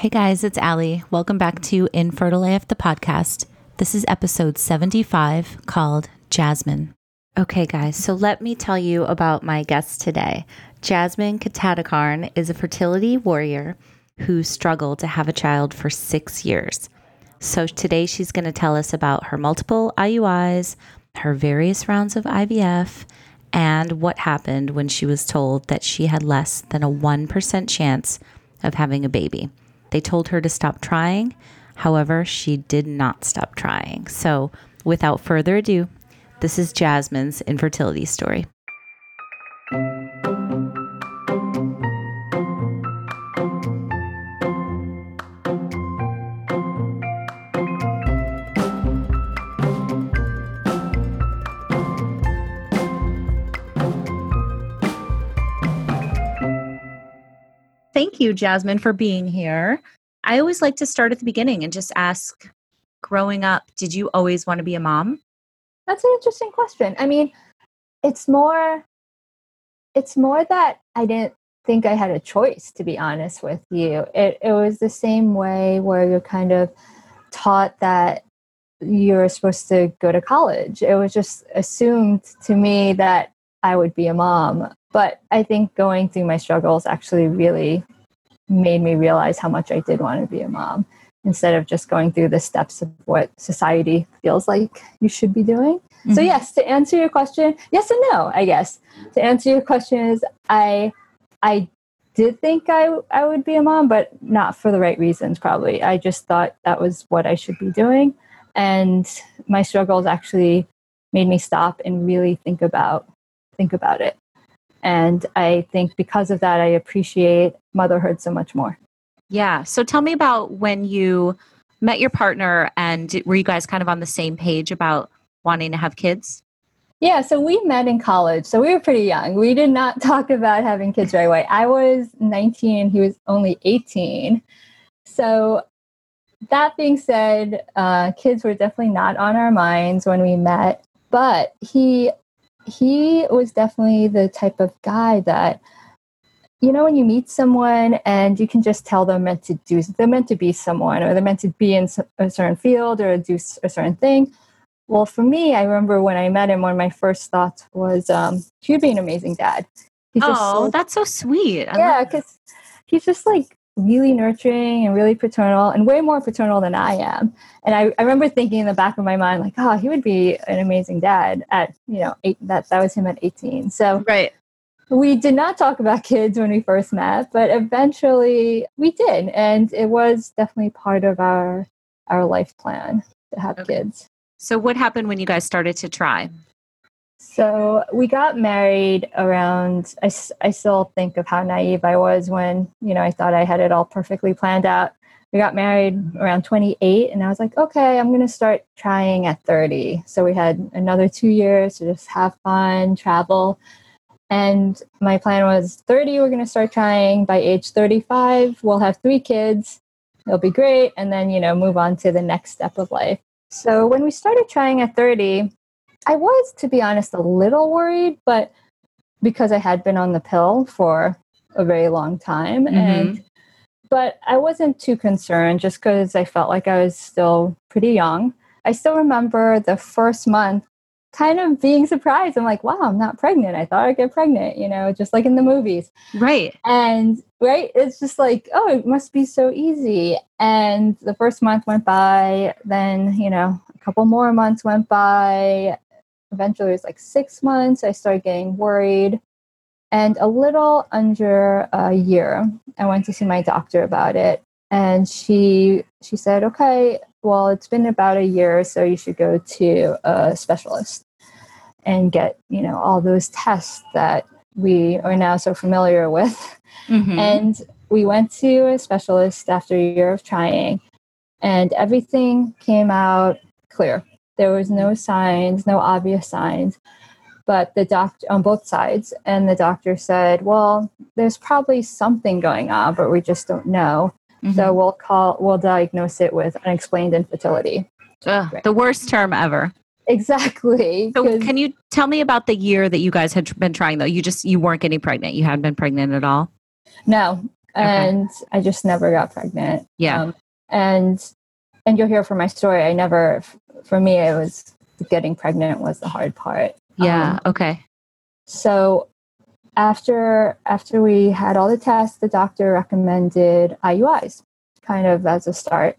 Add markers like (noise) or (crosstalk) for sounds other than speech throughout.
Hey guys, it's Ali. Welcome back to Infertile AF the podcast. This is episode 75 called Jasmine. Okay, guys, so let me tell you about my guest today. Jasmine Katatakarn is a fertility warrior who struggled to have a child for six years. So today she's going to tell us about her multiple IUIs, her various rounds of IVF, and what happened when she was told that she had less than a 1% chance of having a baby. They told her to stop trying. However, she did not stop trying. So, without further ado, this is Jasmine's infertility story. Thank you, Jasmine, for being here. I always like to start at the beginning and just ask growing up, did you always want to be a mom? That's an interesting question. I mean, it's more it's more that I didn't think I had a choice to be honest with you. It it was the same way where you're kind of taught that you're supposed to go to college. It was just assumed to me that I would be a mom. But I think going through my struggles actually really made me realize how much I did want to be a mom instead of just going through the steps of what society feels like you should be doing. Mm-hmm. So yes, to answer your question, yes and no, I guess. To answer your question is I I did think I I would be a mom, but not for the right reasons probably. I just thought that was what I should be doing and my struggles actually made me stop and really think about think about it. And I think because of that I appreciate motherhood so much more. Yeah. So tell me about when you met your partner and were you guys kind of on the same page about wanting to have kids? Yeah, so we met in college. So we were pretty young. We did not (laughs) talk about having kids right away. I was 19, he was only 18. So that being said, uh, kids were definitely not on our minds when we met, but he he was definitely the type of guy that you know when you meet someone and you can just tell they're meant to do they're meant to be someone or they're meant to be in a certain field or do a certain thing. Well for me i remember when i met him one of my first thoughts was um he'd be an amazing dad. He's oh so, that's so sweet. I yeah because he's just like really nurturing and really paternal and way more paternal than i am and I, I remember thinking in the back of my mind like oh he would be an amazing dad at you know eight, that that was him at 18 so right we did not talk about kids when we first met, but eventually we did, and it was definitely part of our our life plan to have okay. kids. So, what happened when you guys started to try? So, we got married around. I, I still think of how naive I was when you know I thought I had it all perfectly planned out. We got married around 28, and I was like, okay, I'm going to start trying at 30. So, we had another two years to just have fun, travel and my plan was 30, we're going to start trying. By age 35, we'll have three kids. It'll be great. And then, you know, move on to the next step of life. So when we started trying at 30, I was, to be honest, a little worried, but because I had been on the pill for a very long time. Mm-hmm. And but I wasn't too concerned just because I felt like I was still pretty young. I still remember the first month kind of being surprised. I'm like, wow, I'm not pregnant. I thought I'd get pregnant, you know, just like in the movies. Right. And right, it's just like, oh, it must be so easy. And the first month went by, then, you know, a couple more months went by. Eventually it was like six months. I started getting worried. And a little under a year, I went to see my doctor about it. And she she said, okay, well, it's been about a year, so you should go to a specialist and get, you know, all those tests that we are now so familiar with. Mm-hmm. And we went to a specialist after a year of trying, and everything came out clear. There was no signs, no obvious signs. But the doctor on both sides, and the doctor said, Well, there's probably something going on, but we just don't know. Mm-hmm. So we'll call we'll diagnose it with unexplained infertility. Ugh, right. The worst term ever. Exactly. So can you tell me about the year that you guys had been trying though? You just you weren't getting pregnant. You hadn't been pregnant at all? No. and okay. I just never got pregnant. Yeah. Um, and and you'll hear from my story. I never, for me, it was getting pregnant was the hard part. Yeah. Um, okay. So after after we had all the tests, the doctor recommended IUIs, kind of as a start,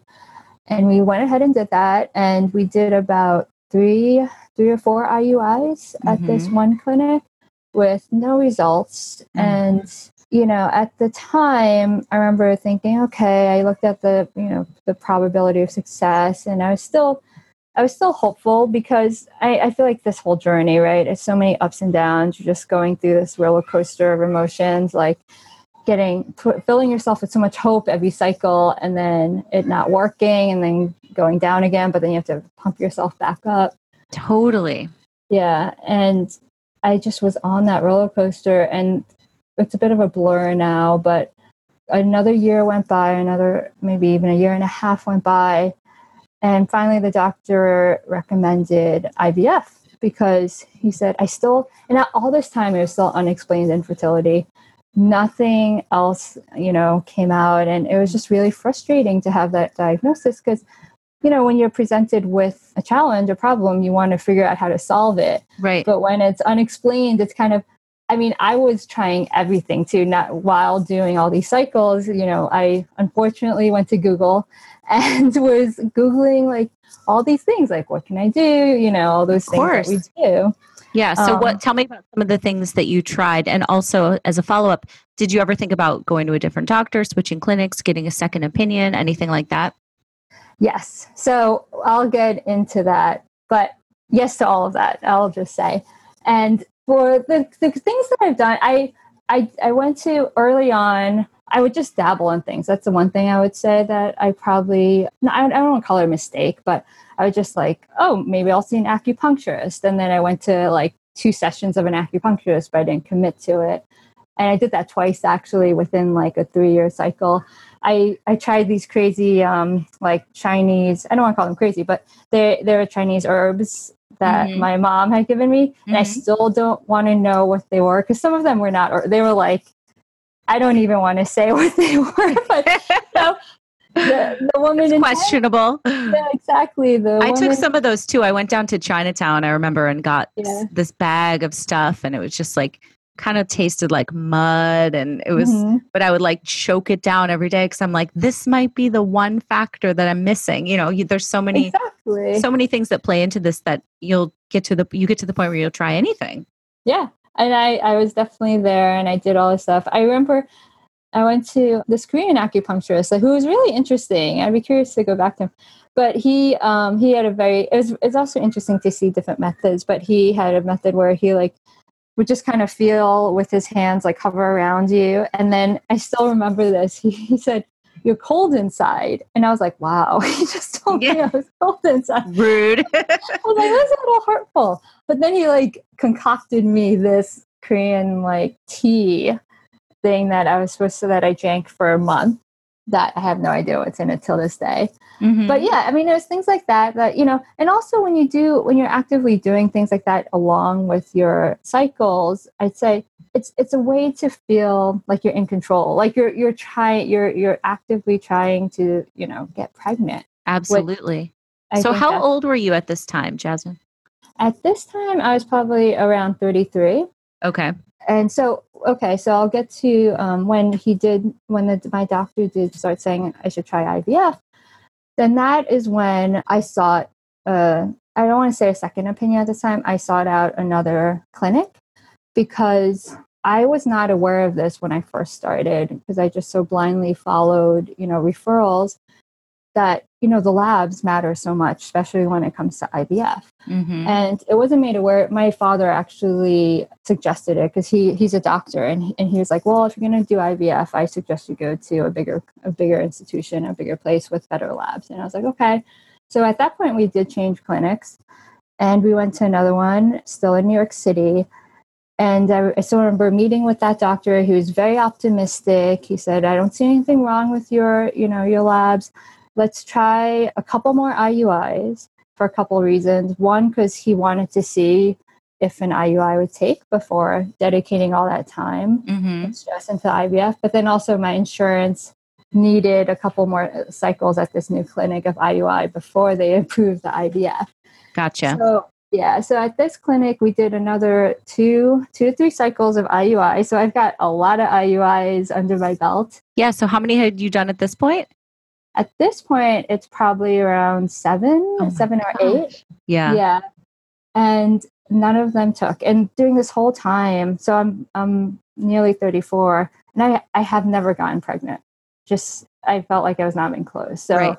and we went ahead and did that. And we did about three three or four IUIs mm-hmm. at this one clinic with no results. Mm-hmm. And you know, at the time, I remember thinking, okay, I looked at the, you know, the probability of success, and I was still, I was still hopeful because I, I feel like this whole journey, right? It's so many ups and downs. You're just going through this roller coaster of emotions, like getting filling yourself with so much hope every cycle, and then it not working, and then going down again. But then you have to pump yourself back up. Totally. Yeah, and I just was on that roller coaster, and it's a bit of a blur now, but another year went by, another maybe even a year and a half went by, and finally the doctor recommended IVF because he said, I still, and all this time it was still unexplained infertility. Nothing else, you know, came out. And it was just really frustrating to have that diagnosis because, you know, when you're presented with a challenge, a problem, you want to figure out how to solve it. Right. But when it's unexplained, it's kind of, I mean, I was trying everything too, not while doing all these cycles. You know, I unfortunately went to Google (laughs) and was Googling like all these things, like what can I do? You know, all those things that we do. Yeah. So, um, what? Tell me about some of the things that you tried, and also as a follow up, did you ever think about going to a different doctor, switching clinics, getting a second opinion, anything like that? Yes. So I'll get into that, but yes to all of that. I'll just say, and for the, the things that I've done, I, I, I went to early on, I would just dabble in things. That's the one thing I would say that I probably, I, don't want to call it a mistake, but I was just like, oh, maybe I'll see an acupuncturist. And then I went to like two sessions of an acupuncturist, but I didn't commit to it. And I did that twice actually within like a three year cycle. I, I tried these crazy um, like Chinese, I don't want to call them crazy, but they they're Chinese herbs that mm-hmm. my mom had given me, and mm-hmm. I still don't want to know what they were because some of them were not, or they were like, I don't even want to say (laughs) what they were, (laughs) but so, the, the (laughs) woman it's questionable. yeah, exactly. The I took some of those too. I went down to Chinatown, I remember, and got yeah. this bag of stuff, and it was just like kind of tasted like mud and it was mm-hmm. but i would like choke it down every day because i'm like this might be the one factor that i'm missing. You know you, there's so many exactly. so many things that play into this that you'll get to the you get to the point where you'll try anything. Yeah and i i was definitely there and i did all this stuff. I remember i went to this korean acupuncturist who was really interesting. I'd be curious to go back to him. But he um he had a very it was it's also interesting to see different methods but he had a method where he like would just kind of feel with his hands like hover around you. And then I still remember this. (laughs) He, he said, You're cold inside. And I was like, Wow, (laughs) he just told yeah. me I was cold inside. Rude. (laughs) I was like, That's a little hurtful. But then he like concocted me this Korean like tea thing that I was supposed to that I drank for a month that I have no idea what's in it till this day. Mm-hmm. But yeah, I mean, there's things like that that, you know, and also when you do, when you're actively doing things like that along with your cycles, I'd say it's, it's a way to feel like you're in control, like you're, you're trying, you're, you're actively trying to, you know, get pregnant. Absolutely. So how old were you at this time, Jasmine? At this time, I was probably around 33. Okay. And so okay so i'll get to um, when he did when the, my doctor did start saying i should try ivf then that is when i sought uh, i don't want to say a second opinion at the time i sought out another clinic because i was not aware of this when i first started because i just so blindly followed you know referrals that you know the labs matter so much especially when it comes to ivf mm-hmm. and it wasn't made aware my father actually suggested it because he he's a doctor and he, and he was like well if you're going to do ivf i suggest you go to a bigger a bigger institution a bigger place with better labs and i was like okay so at that point we did change clinics and we went to another one still in new york city and I, I still remember meeting with that doctor. He was very optimistic. He said, "I don't see anything wrong with your, you know, your labs let's try a couple more IUIs for a couple reasons. One, because he wanted to see if an IUI would take before dedicating all that time Mm-hmm. and stress into IVF. But then also my insurance needed a couple more uh, cycles at this new clinic of IUI before they (laughs) approved the IVF. Gotcha. So yeah, so at this clinic we did another two, two to three cycles of IUI. So I've got a lot of IUIs under my belt. yeah. So how many had you done at this point? At this point, it's probably around seven, Oh seven or eight. Yeah. Yeah. And none of them took. And during this whole time, so I'm I'm nearly 34, and I I have never gotten pregnant. Just I felt like I was not being close. So Right.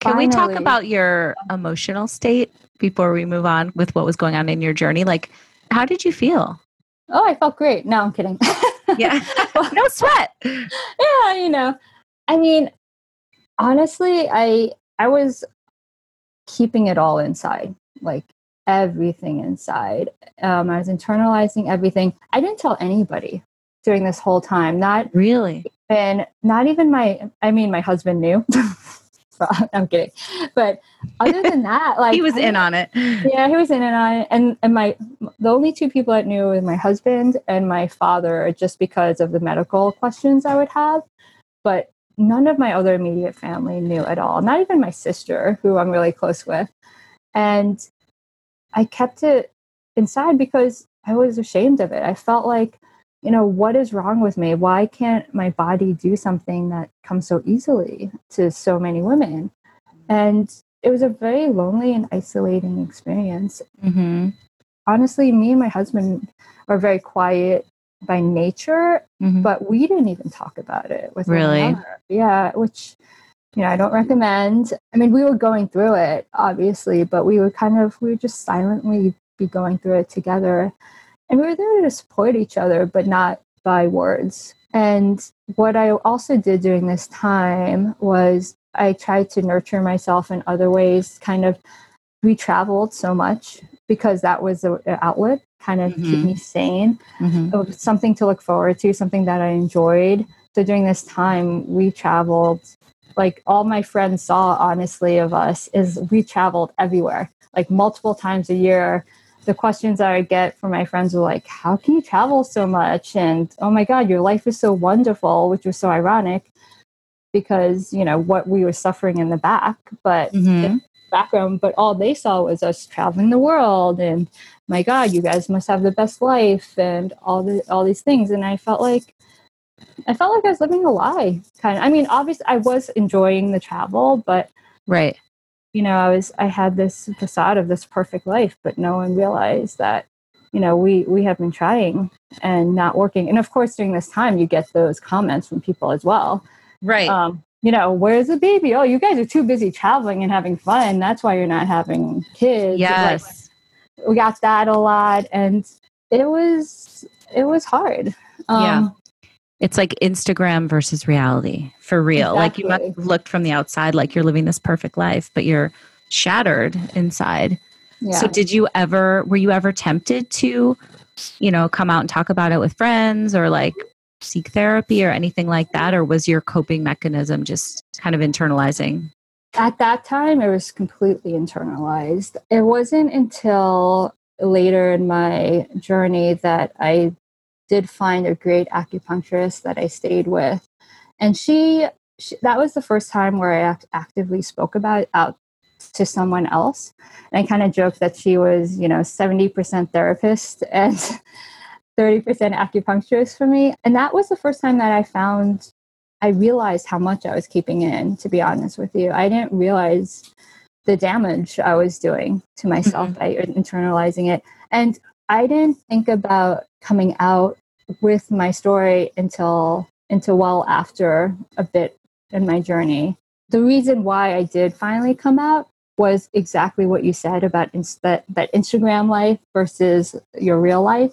Can we talk about your emotional state before we move on with what was going on in your journey? Like, how did you feel? oh, I felt great. No, I'm kidding. Yeah. (laughs) (laughs) no sweat. yeah, you know. I mean, honestly, I I was keeping it all inside, like everything inside. Um, I was internalizing everything. I didn't tell anybody during this whole time. Not Really? and not even my. I mean, my husband knew. (laughs) I'm kidding, but other than that, (laughs) like he was I in on it. yeah, he was in and on it. And and my the only two people that knew were my husband and my father, just because of the medical questions I would have. But none of my other immediate family knew at all. Not even my sister, who I'm really close with. And I kept it inside because I was ashamed of it. I felt like, you know, what is wrong with me? Why can't my body do something that comes so easily to so many women? And it was a very lonely and isolating experience. Mm-hmm. Honestly, me and my husband are very quiet by nature, Mm-hmm. but we didn't even talk about it with Really? Yeah, which you know I don't recommend. I mean, we were going through it obviously, but we would kind of we would just silently be going through it together, and we were there to support each other, but not by words. And what I also did during this time was I tried to nurture myself in other ways. Kind of, we traveled so much because that was an outlet, kind of keep Mhm. me sane Mm-hmm. it was something to look forward to, something that I enjoyed. So during this time, we traveled. Like all my friends saw, honestly, of us is we traveled everywhere, like multiple times a year. The questions that I get from my friends were like, "How can you travel so much?" And "Oh my God, your life is so wonderful," which was so ironic because you know what we were suffering in the back, but Mm-hmm. Background, but all they saw was us traveling the world and my God, you guys must have the best life and all the all these things. And I felt like I felt like I was living a lie. Kind of. I mean, obviously I was enjoying the travel, but Right. you know, I was I had this facade of this perfect life, but no one realized that, you know, we we have been trying and not working. And of course during this time you get those comments from people as well Right. um, you know, where's the baby? Oh, you guys are too busy traveling and having fun. That's why you're not having kids. Like, yes. we got that a lot, and it was it was hard. Um, Yeah. It's like Instagram versus reality for real. Like you must have looked from the outside like you're living this perfect life, but you're shattered inside. yeah. So did you ever were you ever tempted to, you know, come out and talk about it with friends or like seek therapy or anything like that or was your coping mechanism just kind of internalizing? At that time, it was completely internalized. It wasn't until later in my journey that I did find a great acupuncturist that I stayed with, and she, she that was the first time where I act- actively spoke about out to someone else. And I kind of joked that she was, you know, seventy percent therapist (laughs) and. 30% acupuncturist for me. And that was the first time that I found I realized how much I was keeping in, to be honest with you. I didn't realize the damage I was doing to myself mm-hmm. by internalizing it. And I didn't think about coming out with my story until until well after a bit in my journey. The reason why I did finally come out was exactly what you said about ins- that, that Instagram life versus your real life.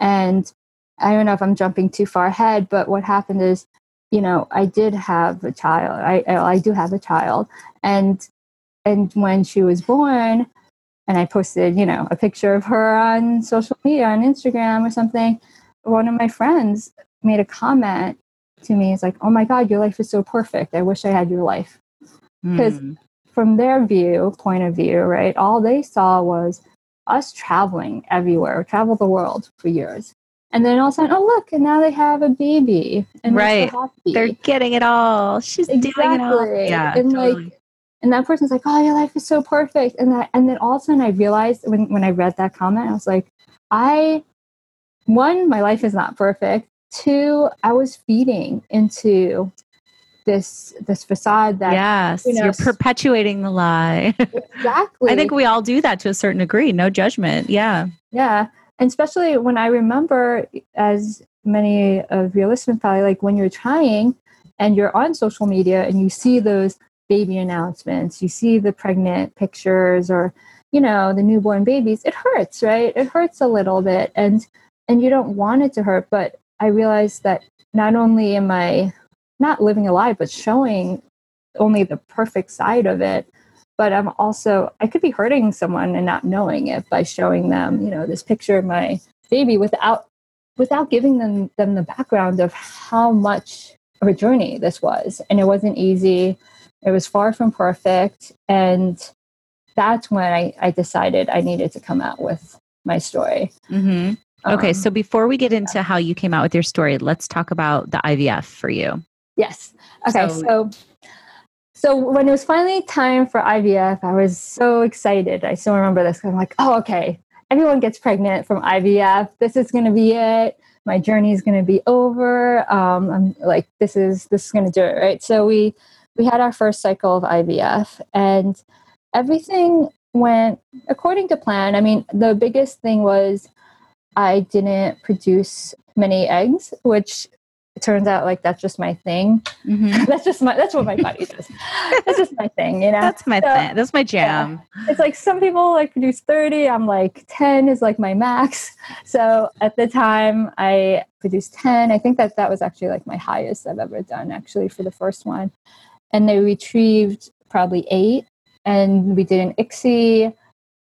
And I don't know if I'm jumping too far ahead, but what happened is you know i did have a child. I i do have a child. And and when she was born and i posted you know a picture of her on social media on instagram or something one of my friends made a comment to me. It's like oh my god your life is so perfect. I wish i had your life. Because- Hmm. from their view point of view right all they saw was us traveling everywhere, travel the world for years. And then all of a sudden, oh look, and now they have a baby. And right. They're getting it all. She's exactly. doing it all. Yeah. And totally. like and that person's like, Oh, your life is so perfect. And that and then all of a sudden I realized when, when I read that comment, I was like, I one, my life is not perfect. Two, I was feeding into this this facade that yes you know, you're perpetuating the lie. (laughs) Exactly. I think we all do that to a certain degree no judgment yeah. Yeah and especially when i remember as many of your listeners probably like when you're trying and you're on social media and you see those baby announcements you see the pregnant pictures or you know the newborn babies it hurts right? It hurts a little bit and and you don't want it to hurt but i realized that not only am i not living a lie but showing only the perfect side of it but i'm also i could be hurting someone and not knowing it by showing them you know this picture of my baby without without giving them them the background of how much of a journey this was and it wasn't easy it was far from perfect. And that's when I, I decided I needed to come out with my story. Mm-hmm. Okay, um, so before we get into yeah. how you came out with your story, let's talk about the IVF for you. Yes. Okay, so, so so when it was finally time for IVF, I was so excited. I still remember this. I'm like, oh, okay, everyone gets pregnant from IVF. This is going to be it. My journey is going to be over. Um, I'm like, this is this is going to do it, right? So we we had our first cycle of IVF and everything went according to plan. I mean, the biggest thing was I didn't produce many eggs, which it turns out like that's just my thing. Mm-hmm. (laughs) that's just my that's what my body (laughs) does. that's just my thing, you know. That's my so, thing. That's my jam. Yeah. It's like some people like produce 30. I'm like 10 is like my max. (laughs) So at the time I produced 10. I think that that was actually like my highest I've ever done actually for the first one and they retrieved probably eight and we did an ICSI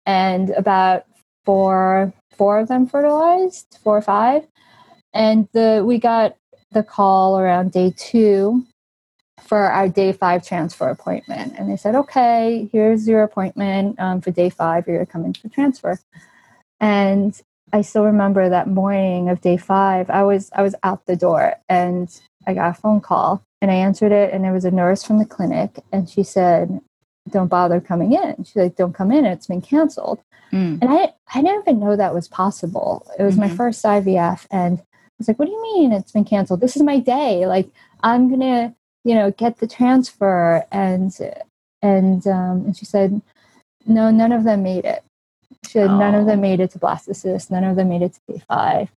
and about four four of them fertilized four or five and the we got the call around day two for our day five transfer appointment and they said okay here's your appointment um, for day five you're coming for transfer and i still remember that morning of day five i was i was out the door and i got a phone call and I answered it, and there was a nurse from the clinic, and she said, "Don't bother coming in." She's like, "Don't come in; it's been canceled." Mm. And I I didn't even know that was possible. It was mm-hmm. my first IVF, and was like, "What do you mean it's been canceled? This is my day. Like I'm gonna, you know, get the transfer." And and um, and she said, "No, none of them made it." She said, oh. "None of them oh. made it to blastocyst. None of them made it to day five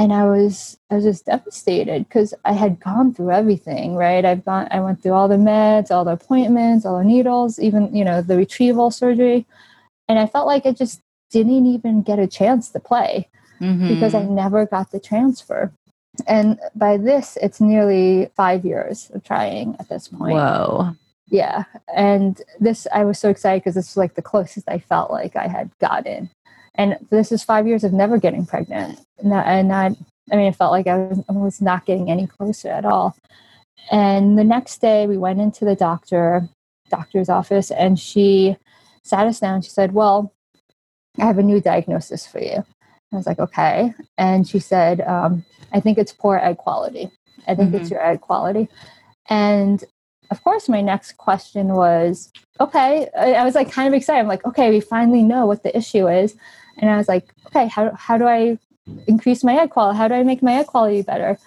and I was I was just devastated because I had gone through everything, right? I've gone I went through all the meds, all the appointments, all the needles, even you know the retrieval surgery, and I felt like I just didn't even get a chance to play mm-hmm. because I never got the transfer. And by this, it's nearly five years of trying at this point. Whoa. Yeah. And this, I was so excited because this was like the closest I felt like I had gotten and this is five years of never getting pregnant and not i mean it felt like I was, I was not getting any closer at all and the next day we went into the doctor doctor's office and she sat us down and she said well i have a new diagnosis for you i was like okay and she said um, i think it's poor egg quality i think mm-hmm. it's your egg quality and of course my next question was okay I, I was like kind of excited i'm like okay we finally know what the issue is and I was like, okay, how, how do I increase my egg quality? How do I make my egg quality better?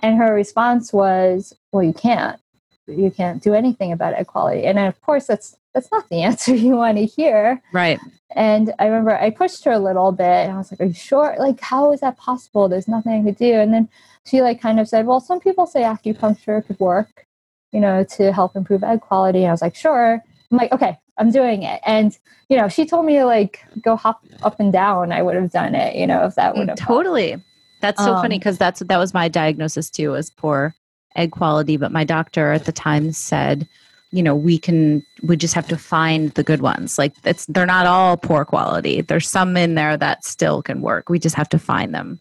And her response was, well, you can't. You can't do anything about egg quality. And of course, that's that's not the (laughs) answer you want to hear. Right. And I remember I pushed her a little bit and I was like, Are you sure? Like, how is that possible? There's nothing I could do. And then she like kind of said, Well, some people say acupuncture could work, you know, to help improve egg quality. And I was like, sure. I'm like, okay, I'm doing it. And, you know, she told me to like go hop up and down. I would have done it, you know, if that would have totally. Helped. That's so um, funny because that's that was my diagnosis too, was poor egg quality. But my doctor at the time said, you know, we can we just have to find the good ones. Like it's they're not all poor quality. There's some in there that still can work. We just have to find them.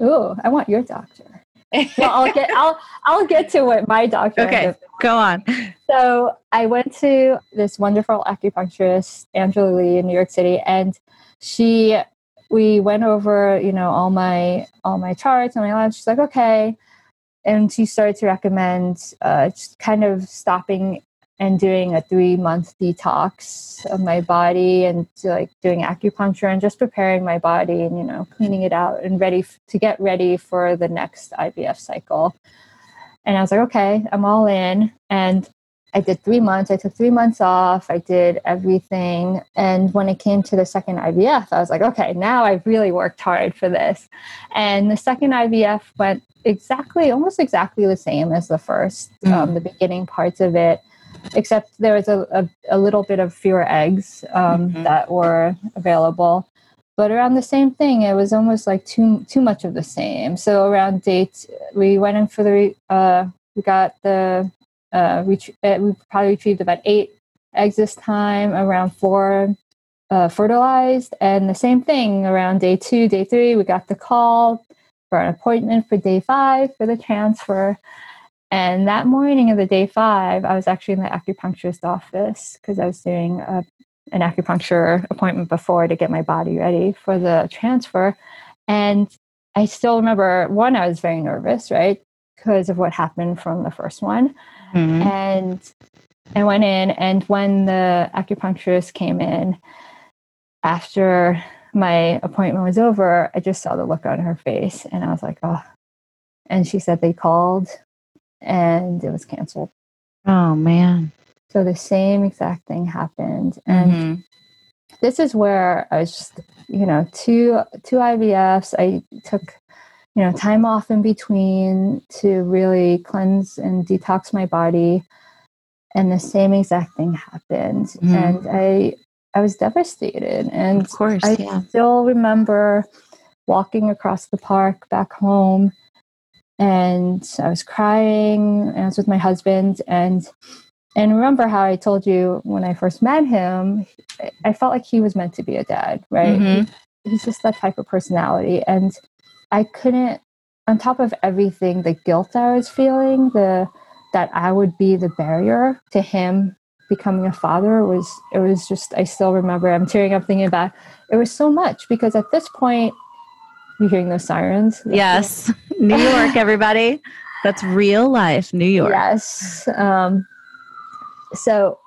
Oh, I want your doctor well, I'll get I'll I'll get to what my doctor. Okay, go on. so I went to this wonderful acupuncturist, Angela Lee, in New York City, and she we went over, you know, all my all my charts and my labs. She's like, okay, and she started to recommend uh, kind of stopping and doing a three month detox of my body and like doing acupuncture and just preparing my body and you know cleaning it out and ready f- to get ready for the next IVF cycle. And I was like, okay, I'm all in. And I did three months. I took three months off. I did everything. And when it came to the second IVF, I was like, okay, now I've really worked hard for this. And the second IVF went exactly, almost exactly the same as the first, mm. um, the beginning parts of it, except there was a, a, a little bit of fewer eggs um, mm-hmm. that were available. But around the same thing, it was almost like too too much of the same. So around date, we went in for the uh, we got the uh, ret- uh, we probably retrieved about eight eggs this time, around four uh, fertilized. And the same thing around day two, day three, we got the call for an appointment for day five for the transfer. And that morning of the day five, I was actually in the acupuncturist office because I was doing a, an acupuncture appointment before to get my body ready for the transfer. And I still remember one, I was very nervous, right? Because of what happened from the first one. Mm-hmm. And I went in, and when the acupuncturist came in after my appointment was over, I just saw the look on her face, and I was like, oh. And she said they called and it was canceled. Oh, man. So the same exact thing happened. And mm-hmm. this is where I was just, you know, two two IVFs. I took you know time off in between to really cleanse and detox my body. And the same exact thing happened. Mm-hmm. and i i was devastated. And of course i yeah. still remember walking across the park back home. And i was crying and i was with my husband. And and remember how i told you when i first met him i felt like he was meant to be a dad right? Mm-hmm. he, he's just that type of personality. And I couldn't on top of everything, the guilt I was feeling, the that I would be the barrier to him becoming a father was it was just I still remember I'm tearing up thinking about it was so much because at this point you're hearing those sirens. Yes. (laughs) New York, everybody. That's real life, New York. Yes. Um, so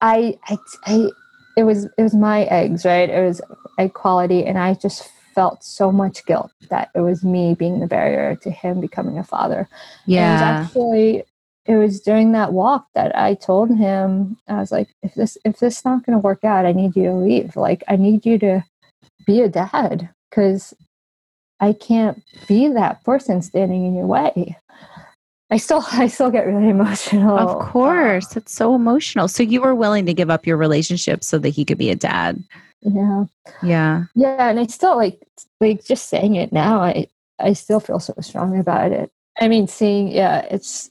I, I I it was it was my eggs, right? It was egg quality and I just felt so much guilt that it was me being the barrier to him becoming a father. Yeah. And it was actually it was during that walk that I told him I was like if this if this is not going to work out I need you to leave. Like I need you to be a dad cuz I can't be that person standing in your way. I still (laughs) I still get really emotional. Of um, course. it's so emotional. So you were willing to give up your relationship so that he could be a dad. Yeah. Yeah. Yeah. And I still like like just saying it now, I I still feel so strong about it. I mean seeing yeah, it's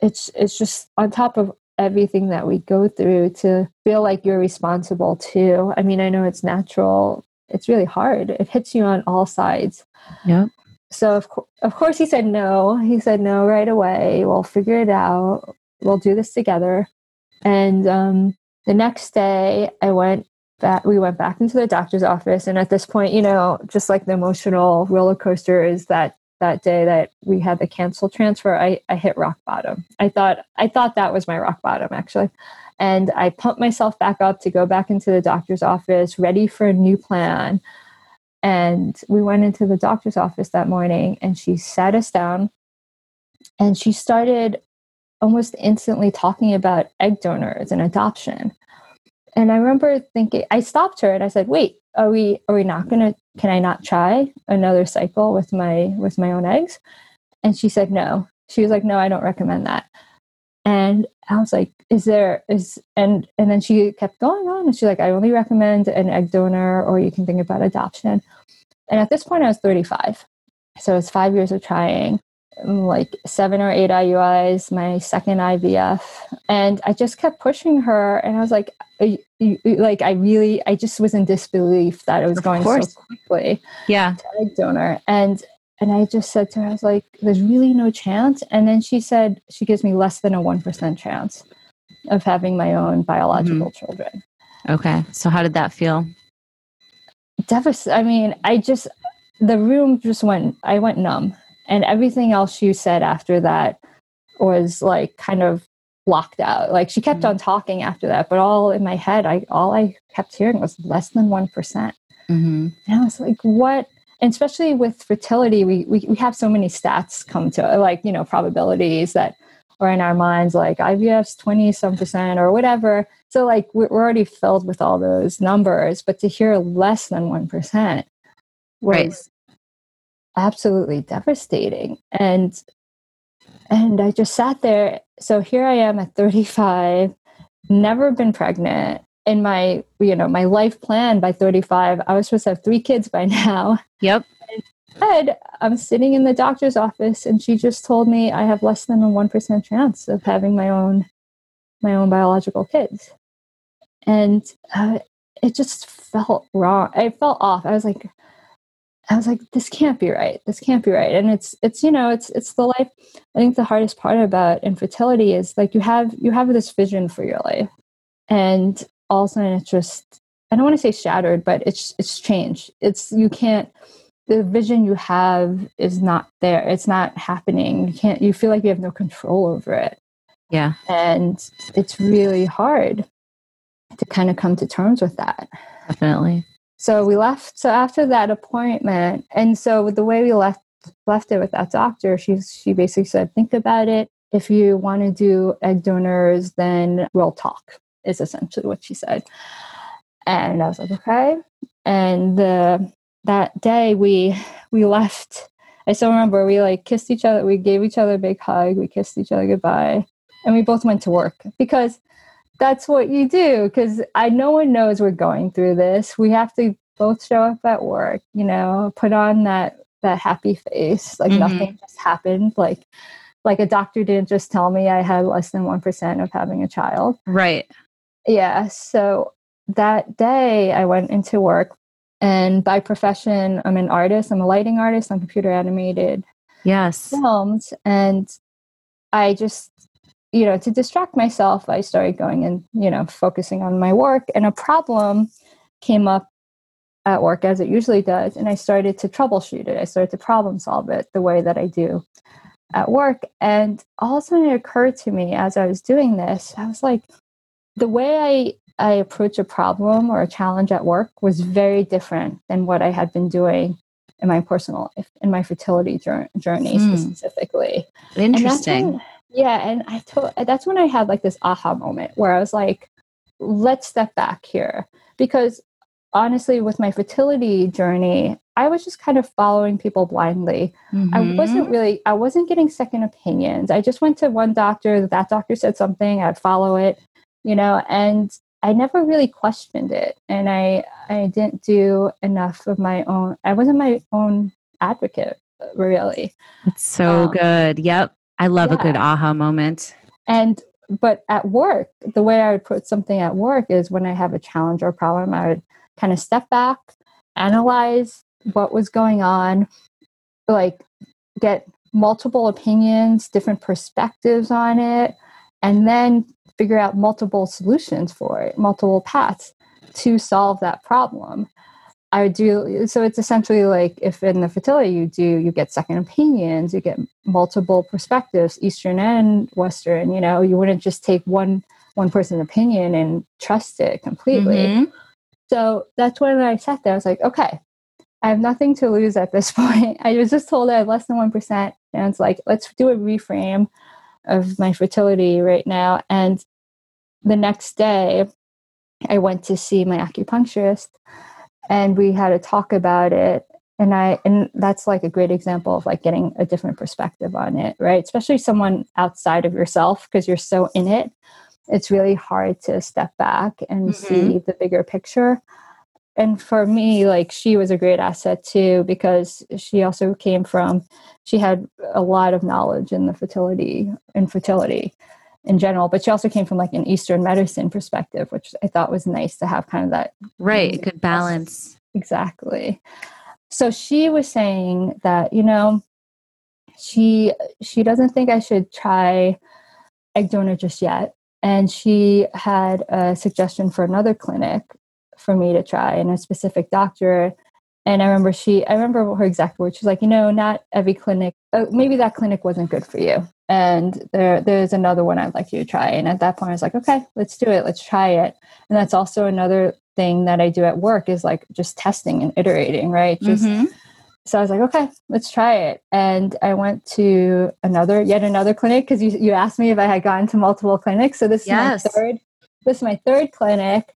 it's it's just on top of everything that we go through to feel like you're responsible too. I mean, I know it's natural. It's really hard. It hits you on all sides. Yeah. So of, co- of course he said no. He said no right away. We'll figure it out. We'll do this together. And um, the next day, I went that we went back into the doctor's office. And at this point you know just like the emotional roller coaster is that that day that we had the cancel transfer I, I hit rock bottom. I thought i thought that was my rock bottom actually. And i pumped myself back up to go back into the doctor's office ready for a new plan. And we went into the doctor's office that morning and she sat us down and she started almost instantly talking about egg donors and adoption and I remember thinking, I stopped her and I said, "Wait, are we are we not gonna? Can I not try another cycle with my with my own eggs?" And she said, "No." She was like, "No, I don't recommend that." And I was like, "Is there is?" And and then she kept going on, and she's like, "I only recommend an egg donor, or you can think about adoption." And at this point, I was 35, so it's five years of trying like seven or eight IUIs, my second IVF. And I just kept pushing her. And I was like, like, I really, I just was in disbelief that it was of going course. so quickly. Yeah. Egg donor. And, and I just said to her, I was like, there's really no chance. And then she said, she gives me less than a 1% chance. of having my own biological mm-hmm. children. Okay. So how did that feel? Devastating. I mean, I just the room just went I went numb. And everything else you said after that was like kind of blocked out. Like she kept mm-hmm. on talking after that, but all in my head, I all I kept hearing was less than one mm-hmm. And I was like, what? And especially with fertility, we, we we have so many stats come to like you know probabilities that are in our minds, like IVF's twenty some percent or whatever. So like we're already filled with all those numbers, but to hear less than one percent was right. Absolutely devastating. And and I just sat there. So here I am at 35, never been pregnant. In my, you know, my life plan by 35, I was supposed to have three kids by (laughs) now. Yep. Instead, I'm sitting in the doctor's office and she just told me I have less than a 1% chance of having my own my own biological kids. And uh, it just felt wrong. It felt off. I was like, I was like, this can't be right. This can't be right. And it's it's you know it's it's the life. I think the hardest part about infertility is like you have you have this vision for your life, and all of a sudden it's just I don't want to say shattered, but it's it's changed. It's you can't the vision you have is not there. It's not happening. You can't. You feel like you have no control over it. Yeah, and it's really hard to kind of come to terms with that. Definitely so we left so after that appointment and so the way we left left it with that doctor she she basically said think about it. If you want to do egg donors then we'll talk is essentially what she said. And i was like okay. And the, that day we we left. I still remember we like kissed each other we gave each other a big hug we kissed each other goodbye and we both went to work because that's what you do because I no one knows we're going through this. We have to both show up at work, you know, put on that that happy face, like mm-hmm. nothing just happened. Like like a doctor didn't just tell me I had less than one percent of having a child. Right. Yeah. So that day I went into work and by profession I'm an artist. I'm a lighting artist on computer animated yes films. And I just you know, to distract myself, I started going and, you know, focusing on my work. And a problem came up at work as it usually does. And I started to troubleshoot it. I started to problem solve it the way that I do at work. And all of a sudden it occurred to me as I was doing this, I was like, the way I I approach a problem or a challenge at work was very different than what I had been doing in my personal life, in my fertility journey, hmm. specifically. Interesting. Yeah, and I told that's when I had like this aha moment where I was like, let's step back here because honestly with my fertility journey, I was just kind of following people blindly. Mm-hmm. I wasn't really I wasn't getting second opinions. I just went to one doctor, that doctor said something, I'd follow it, you know, and I never really questioned it and I I didn't do enough of my own I wasn't my own advocate really. It's so um, good. Yep. I love yeah. a good aha moment. And but at work, the way I would put something at work is when I have a challenge or problem, I would kind of step back, analyze what was going on, like get multiple opinions, different perspectives on it, and then figure out multiple solutions for it, multiple paths to solve that problem. I would do so it's essentially like if in the fertility you do you get second opinions, you get multiple perspectives, Eastern and Western, you know, you wouldn't just take one one person's opinion and trust it completely. Mm-hmm. So that's when I sat there, I was like, okay, I have nothing to lose at this (laughs) point. I was just told I have less than one percent. And it's like, let's do a reframe of my fertility right now. And the next day I went to see my acupuncturist and we had a talk about it. And i and that's like a great example of like getting a different perspective on it right? Especially someone outside of yourself because you're so in it. It's really hard to step back and mm-hmm. see the bigger picture. And for me like she was a great asset too because she also came from she had a lot of knowledge in the fertility infertility in general, but she also came from like an Eastern medicine perspective, which I thought was nice to have kind of that right, good balance. Exactly. So she was saying that, you know, she she doesn't think I should try egg donor just yet and she had a suggestion for another clinic for me to try and a specific doctor and i remember she i remember her exact words she's like you know not every clinic uh, maybe that clinic wasn't good for you and there there's another one i'd like you to try and at that point i was like okay let's do it let's try it and that's also another thing that i do at work is like just testing and iterating right just Mhm. so I was like, okay, let's try it. And I went to another, yet another clinic because you, you asked me if I had gone to multiple clinics. So this Yes. is my third, this is my third clinic.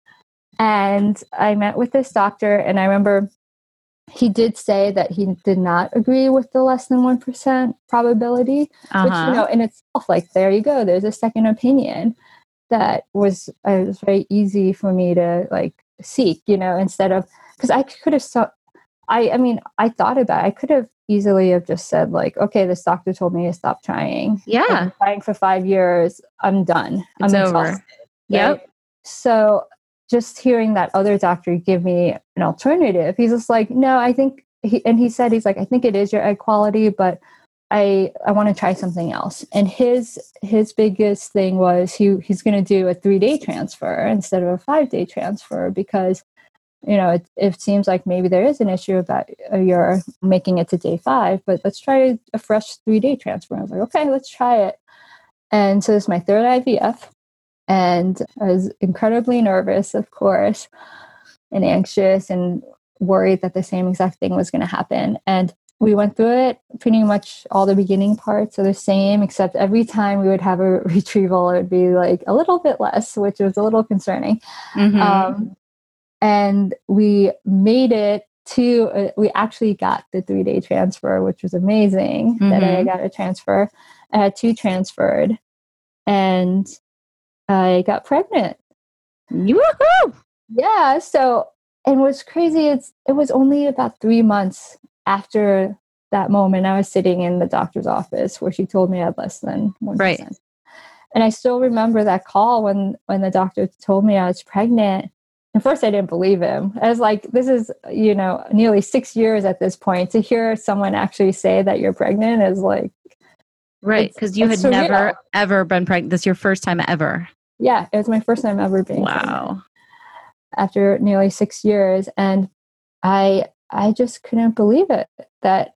And I met with this doctor and I remember he did say that he did not agree with the less than 1% probability, which, Uh-huh. you know, in itself, like, there you go. There's a second opinion that was, uh, it was very easy for me to like seek, you know, instead of, because I could have so, I, I mean, I thought about it. I could have easily have just said like, okay, this doctor told me to stop trying. Yeah. trying for five years. I'm done. It's I'm over. exhausted. Yep. So just hearing that other doctor give me an alternative, he's just like, no, I think, he, and he said, he's like, I think it is your egg quality, but I I want to try something else. And his his biggest thing was he he's going to do a three day transfer instead of a five day transfer because you know it, it seems like maybe there is an issue about uh, you're making it to day five, but let's try a fresh three day transfer. I was like, okay, let's try it. And so this is my third IVF, and I was incredibly nervous, of course, and anxious and worried that the same exact thing was going to happen. And we went through it pretty much all the beginning parts are the same, except every time we would have a (laughs) retrieval, it would be like a little bit less, which was a little concerning. Mhm. Um, and we made it to, uh, we actually got the three day transfer, which was amazing that I Mhm. got a transfer. I had two transferred and I got pregnant. Woohoo! Yeah. So, and what's crazy is it was only about three months after that moment I was sitting in the doctor's office where she told me I had less than one Right. And I still remember that call when when the doctor told me I was pregnant. And first, I didn't believe him. I was like, "This is, you know, nearly six years at this point. To hear someone actually say that you're pregnant is like, Right, because you had surreal. never ever been pregnant. This is your first time ever. Yeah, it was my first time ever being pregnant. Wow. after nearly six years and i i just couldn't believe it that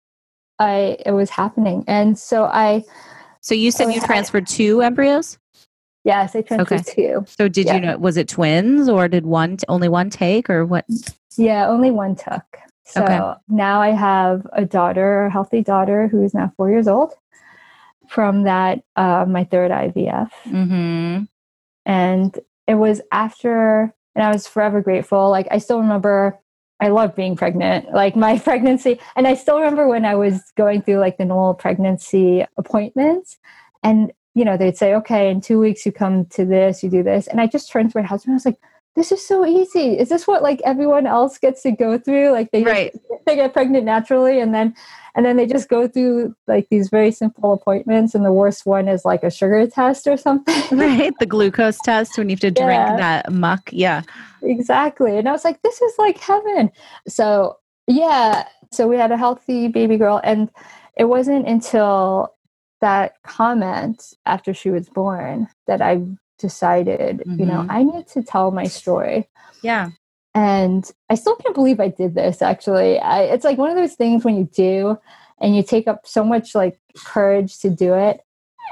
i it was happening and so i So you said you transferred two embryos. yes i transferred two So did Yeah. you know? Was it twins or did one only one take or what? yeah only one took so Okay. now i have a daughter a healthy daughter who is now four years old from that uh, my third ivf Mm-hmm. And it was after and i was forever grateful. Like i still remember i love being pregnant. (laughs) Like my (laughs) pregnancy and i still remember when i was going through like the normal pregnancy appointments. And you know they'd say okay in two weeks you come to this you do this. And i just turned to my husband i was like this is so easy is this what like everyone else gets to go through like they just- they get pregnant naturally and then and then they just go through like these very simple appointments and the worst one is like a sugar test or something (laughs) Right. The glucose test when you have to drink Yeah. that muck. Yeah. exactly and i was like this is like heaven so yeah so we had a healthy baby girl and it wasn't until that comment after she was born that i decided you know Mhm. i need to tell my story Yeah. and i still can't believe i did this actually I, it's like one of those things when you do and you take up so much like courage to do it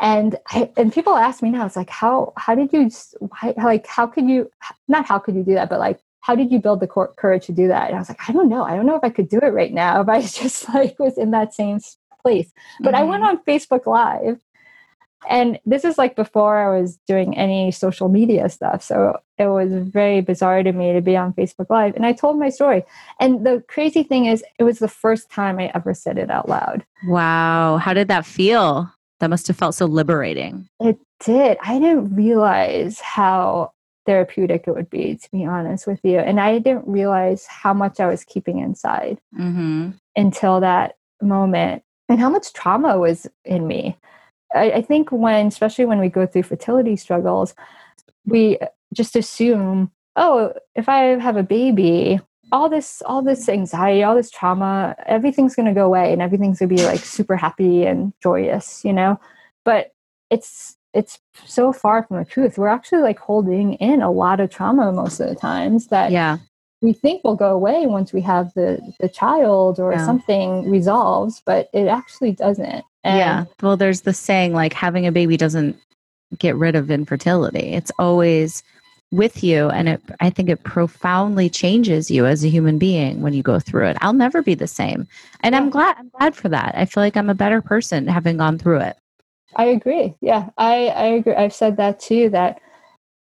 and I, and people ask me now it's like how how did you why, like how could you not how could you do that but like how did you build the cor- courage to do that and i was like i don't know i don't know if i could do it right now if i (laughs) just like was in that same place but i went Mhm. on facebook live and this is like before i was doing any social media stuff so it was very bizarre to me to be on facebook live and i told my story and the crazy thing is it was the first time i ever said it out loud Wow. How did that feel? That must have felt so liberating. It did. I didn't realize how therapeutic it would be, to be honest with you. And I didn't realize how much I was keeping inside Mm-hmm. until that moment and how much trauma was in me. I, I think when, especially when we go through fertility struggles, we just assume, oh, if I have a baby, all this, all this anxiety, all this trauma, everything's going to go away and everything's going to be like super happy and joyous, you know? But it's it's so far from the truth. We're actually like holding in a lot of trauma most of the times that Yeah. We think will go away once we have the the child or Yeah. something resolves, but it actually doesn't. And yeah. Well, there's the saying like having a baby doesn't get rid of infertility. It's always with you and it I think it profoundly changes you as a human being when you go through it. I'll never be the same. And I'm glad I'm glad for that. I feel like I'm a better person having gone through it. I agree. Yeah, I, I agree. I've said that too, that,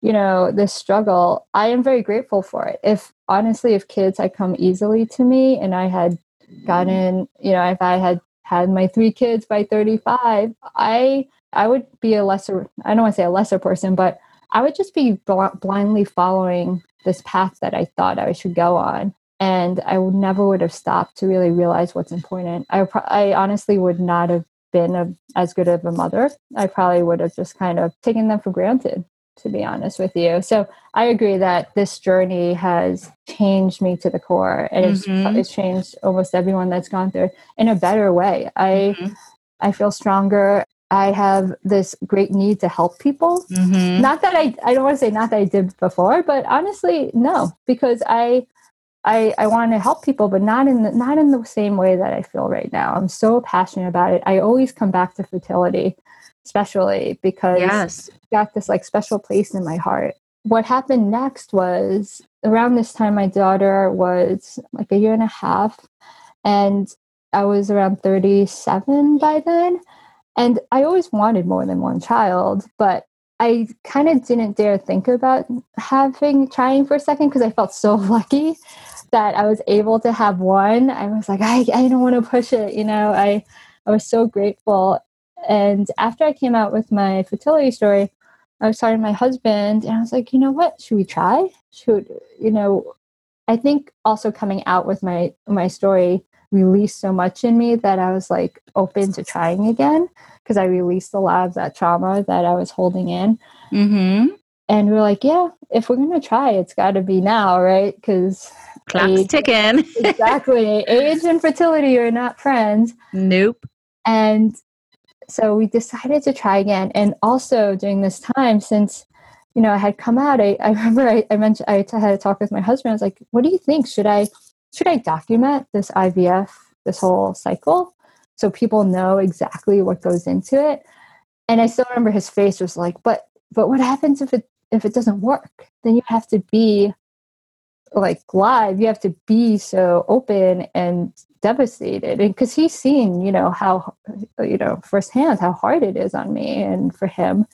you know, this struggle, I am very grateful for it. If honestly, if kids had come easily to me and I had gotten, you know, if I had had my three kids by 35, I, I would be a lesser, I don't want to say a lesser person, but I would just be bl- blindly following this path that I thought I should go on. And I would never would have stopped to really realize what's important. I, pro- I honestly would not have been a, as good of a mother. I probably would have just kind of taken them for granted, to be honest with you. So I agree that this journey has changed me to the core, and it's, Mhm. it's changed almost everyone that's gone through it in a better way. I Mhm. I feel stronger. I have this great need to help people. Mhm. Not that I I don't want to say not that I did before, but honestly, no, because I I, I want to help people, but not in the, not in the same way that I feel right now. I'm so passionate about it. I always come back to fertility, especially because Yes. got this like special place in my heart. What happened next was around this time, my daughter was like a year and a half, and I was around 37 by then. And I always wanted more than one child, but I kind of didn't dare think about having trying for a second because I felt so (laughs) lucky that I was able to have one. I was like, I, I don't want to push it, you know. I I was so grateful. And after I came out with my fertility story, I was talking to my husband and I was like, you know what, should we try? Should you know, I think also coming out with my my story released so much in me that I was like open to trying again because I released a lot of that trauma that I was holding in. Mhm. And we are like, yeah, if we're going to try, it's got to be now, right? Because Clock's age, ticking. (laughs) exactly, age and fertility are not friends. nope. And so we decided to try again. And also during this time, since you know I had come out, I, I (laughs) remember I, I mentioned I had a talk with my husband. I was like, "What do you think? Should I should I document this IVF, this whole cycle, so people know exactly what goes into it?" And I still remember his face was like, "But but what happens if it if it doesn't work? Then you have to be like live. You have to be so open and devastated. And because he's seen you know how you know firsthand how hard it is on me and for him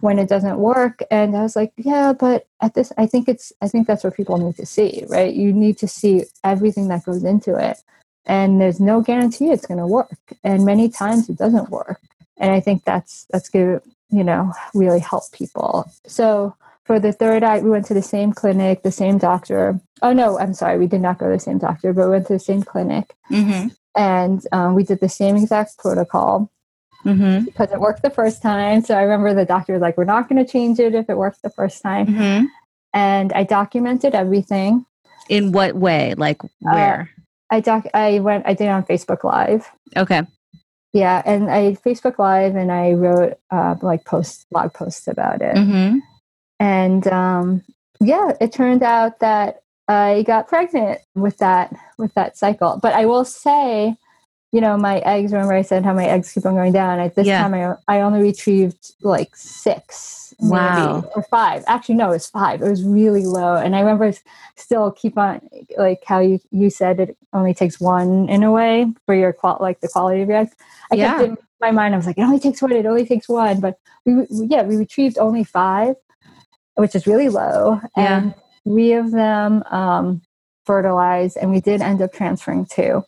when it doesn't work. And i was like yeah but at this i think it's i think that's what people need to see right? You need to see everything that goes into it. And there's no guarantee it's going to work. And many times it doesn't work. And i think that's that's to you know really help people. So for the third eye we went to the same clinic the same doctor oh no i'm sorry we did not go to the same doctor but we went to the same clinic Mhm. and um, we did the same exact protocol Mhm. because it worked the first time so i remember the doctor was like we're not going to change it if it works the first time Mhm. and i documented everything In what way? Like where? i doc i went i did it on facebook live okay. yeah and i facebook live and i wrote uh, like post blog posts about it Mhm. And um, yeah it turned out that i got pregnant with that with that cycle. But i will say you know my eggs remember i said how my eggs keep on going down? At this Yeah. time I, I only retrieved like six maybe, or five. Actually no it was five. It was really low. And i remember still keep on like how you you said it only takes one in a way for your qual like the quality of your eggs. I kept in my mind. I was like it only takes one. It only takes one. But we, we yeah we retrieved only five which is really low. Yeah. And three of them um, fertilized, and we did end up transferring two.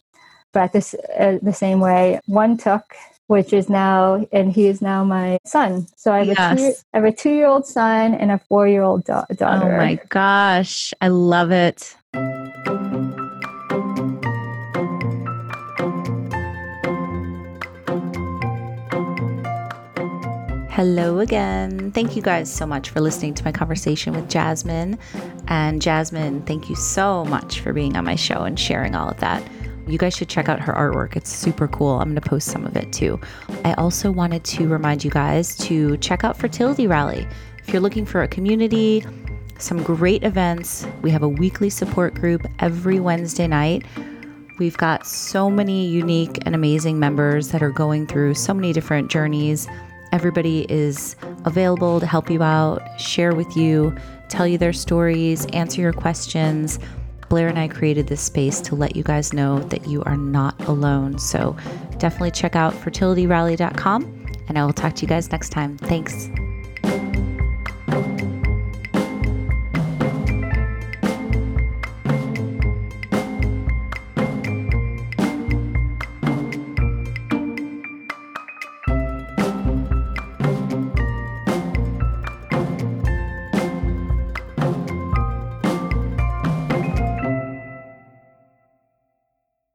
But this, uh, the same way, one took, which is now, and he is now my son. So I have, a, two, Yes. I have a two year old son and a four year old da- daughter. Oh my gosh. I love it. Hello again. Thank you guys so much for listening to my conversation with Jasmine. And Jasmine, thank you so much for being on my show and sharing all of that. You guys should check out her artwork. It's super cool. I'm going to post some of it too. I also wanted to remind you guys to check out Fertility Rally. If you're looking for a community, some great events, we have a weekly support group every Wednesday night. We've got so many unique and amazing members that are going through so many different journeys. Everybody is available to help you out, share with you, tell you their stories, answer your questions. Blair and I created this space to let you guys know that you are not alone. So definitely check out fertilityrally.com and I will talk to you guys next time. Thanks.